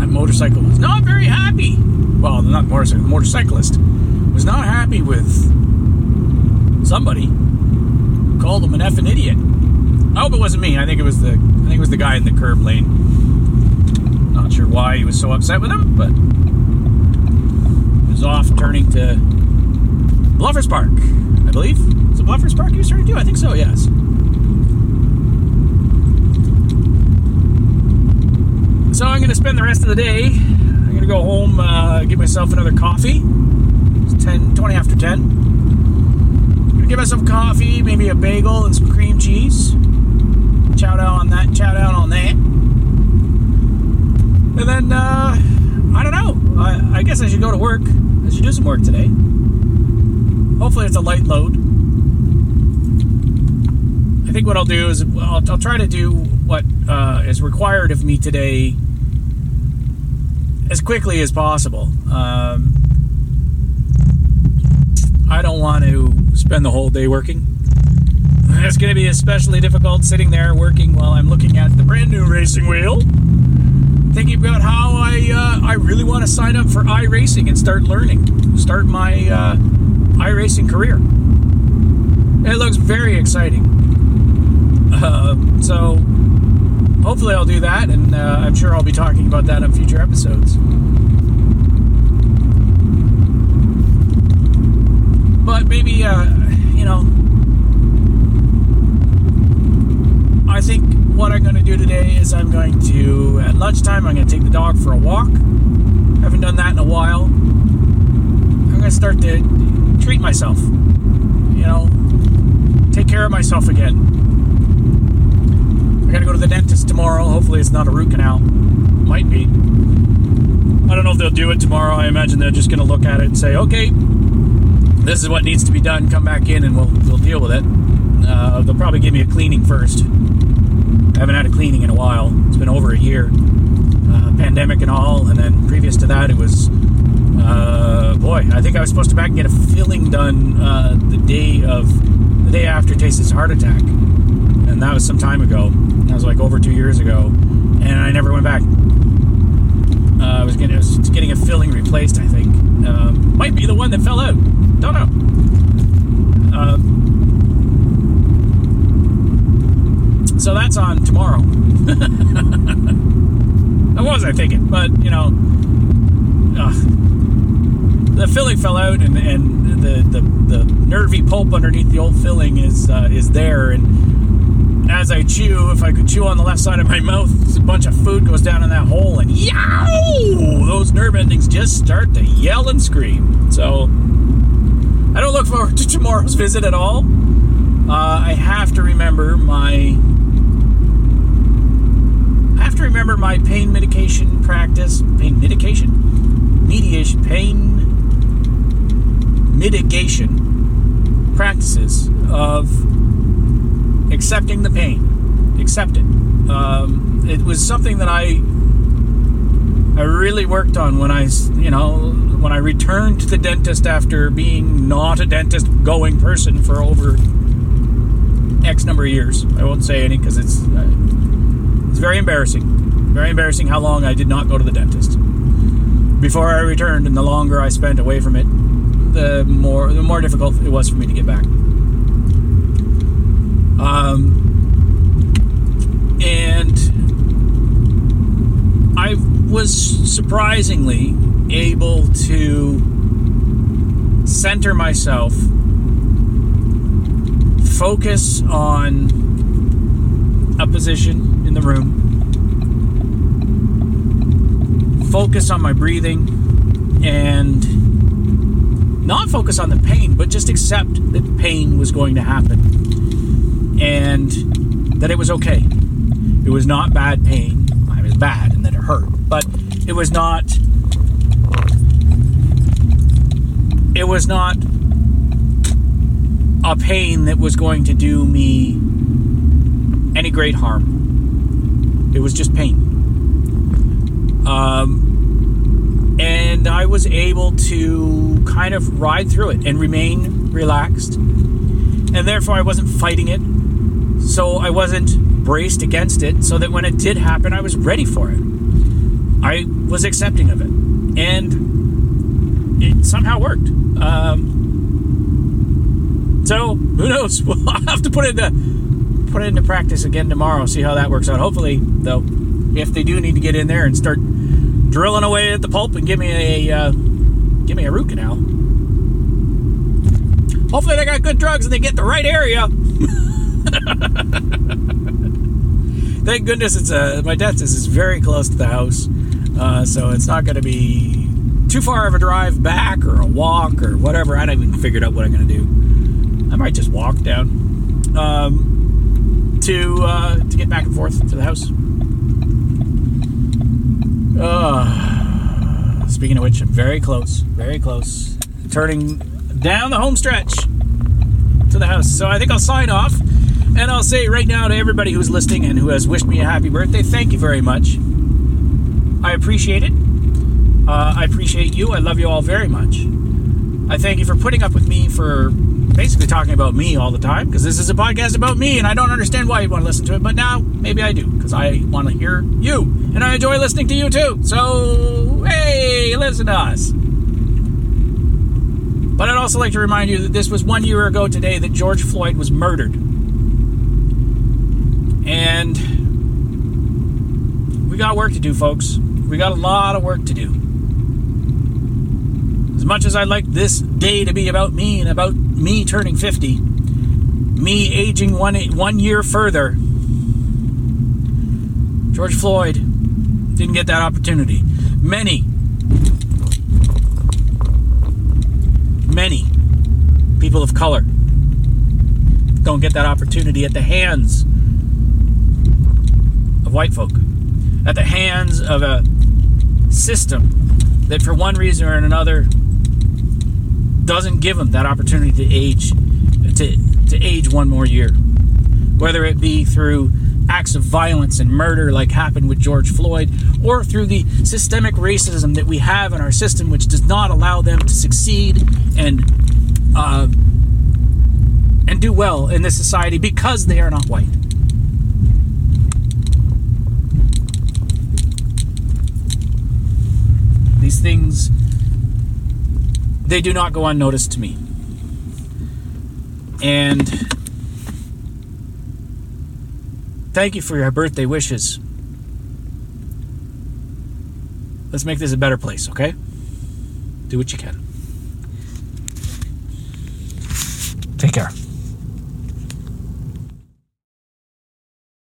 That motorcycle was not very happy. Well, not motorcycle, the motorcyclist was not happy with somebody called him an effing idiot. I hope it wasn't me. I think it was the I think it was the guy in the curb lane. Not sure why he was so upset with him, but he was off turning to Bluffers Park, I believe. Is it Bluffers Park was turning to? I think so. Yes. So I'm going to spend the rest of the day. I'm to go home, uh, get myself another coffee. It's 10, 20 after 10. Gonna get myself coffee, maybe a bagel and some cream cheese. Chow down on that, chow down on that. And then, uh, I don't know. I, I guess I should go to work. I should do some work today. Hopefully, it's a light load. I think what I'll do is I'll, I'll try to do what uh, is required of me today as quickly as possible. Um, I don't want to spend the whole day working. It's going to be especially difficult sitting there working while I'm looking at the brand new racing wheel, thinking about how I uh, I really want to sign up for iRacing and start learning, start my uh, iRacing career. It looks very exciting. Uh, so hopefully I'll do that, and uh, I'm sure I'll be talking about that on future episodes. But maybe, uh, you know, I think what I'm going to do today is I'm going to, at lunchtime, I'm going to take the dog for a walk. Haven't done that in a while. I'm going to start to treat myself, you know, take care of myself again. I gotta go to the dentist tomorrow. Hopefully, it's not a root canal. Might be. I don't know if they'll do it tomorrow. I imagine they're just gonna look at it and say, okay, this is what needs to be done. Come back in and we'll, we'll deal with it. Uh, they'll probably give me a cleaning first. I haven't had a cleaning in a while. It's been over a year. Uh, pandemic and all. And then previous to that, it was, uh, boy, I think I was supposed to back and get a filling done uh, the day of, the day after Tasty's heart attack. And that was some time ago. That was like over two years ago. And I never went back. Uh, I was getting, I was getting a filling replaced, I think. Uh, might be the one that fell out. Don't know. Uh, so that's on tomorrow. what was <laughs> I thinking? But you know, the filling fell out, and, and the, the the nervy pulp underneath the old filling is uh, is there, and as I chew, if I could chew on the left side of my mouth, a bunch of food goes down in that hole, and yow! Those nerve endings just start to yell and scream. So I don't look forward <laughs> to tomorrow's visit at all. Uh, I have to remember my I have to remember my pain mitigation practice, pain mitigation, mediation, pain mitigation practices of accepting the pain, accept it. Um, it was something that I I really worked on when I, you know, when I returned to the dentist after being not a dentist going person for over X number of years. I won't say any because it's uh, it's very embarrassing. Very embarrassing how long I did not go to the dentist before I returned, and the longer I spent away from it, the more the more difficult it was for me to get back. Um, and I was surprisingly able to center myself, focus on a position in the room, focus on my breathing, and not focus on the pain, but just accept that pain was going to happen and that it was okay. It was not bad pain. It was bad and that it hurt, but it was not. It was not a pain that was going to do me any great harm. It was just pain. Um, and I was able to kind of ride through it and remain relaxed. And therefore, I wasn't fighting it. So I wasn't braced against it, so that when it did happen, I was ready for it. I was accepting of it. And it somehow worked. Um, so who knows? <laughs> We'll have to put it into put it into practice again tomorrow. See how that works out. Hopefully, though, if they do need to get in there and start drilling away at the pulp and give me a uh, give me a root canal. Hopefully, they got good drugs and they get the right area. <laughs> Thank goodness it's a my dentist is very close to the house, uh, so it's not going to be too too far of a drive back or a walk or whatever. I haven't even figured out what I'm going to do. I might just walk down um, to uh, to get back and forth to the house. Uh, speaking of which, I'm very close, very close, turning down the home stretch to the house. So I think I'll sign off. And I'll say right now to everybody who's listening and who has wished me a happy birthday, thank you very much. I appreciate it. Uh, I appreciate you. I love you all very much. I thank you for putting up with me for basically talking about me all the time because this is a podcast about me and I don't understand why you want to listen to it, but now maybe I do because I want to hear you and I enjoy listening to you too. So, hey, listen to us. But I'd also like to remind you that this was one year ago today that George Floyd was murdered. And we got work to do, folks. We got a lot of work to do. As much as I'd like this day to be about me and about me turning 50, me aging one, one year further, George Floyd didn't get that opportunity. Many, many people of color don't get that opportunity at the hands white folk, at the hands of a system that, for one reason or another, doesn't give them that opportunity to age, to, to age one more year. Whether it be through acts of violence and murder like happened with George Floyd, or through the systemic racism that we have in our system, which does not allow them to succeed and uh, and do well in this society because they are not white. These things, they do not go unnoticed to me. And thank you for your birthday wishes. Let's make this a better place, okay? Do what you can. Take care.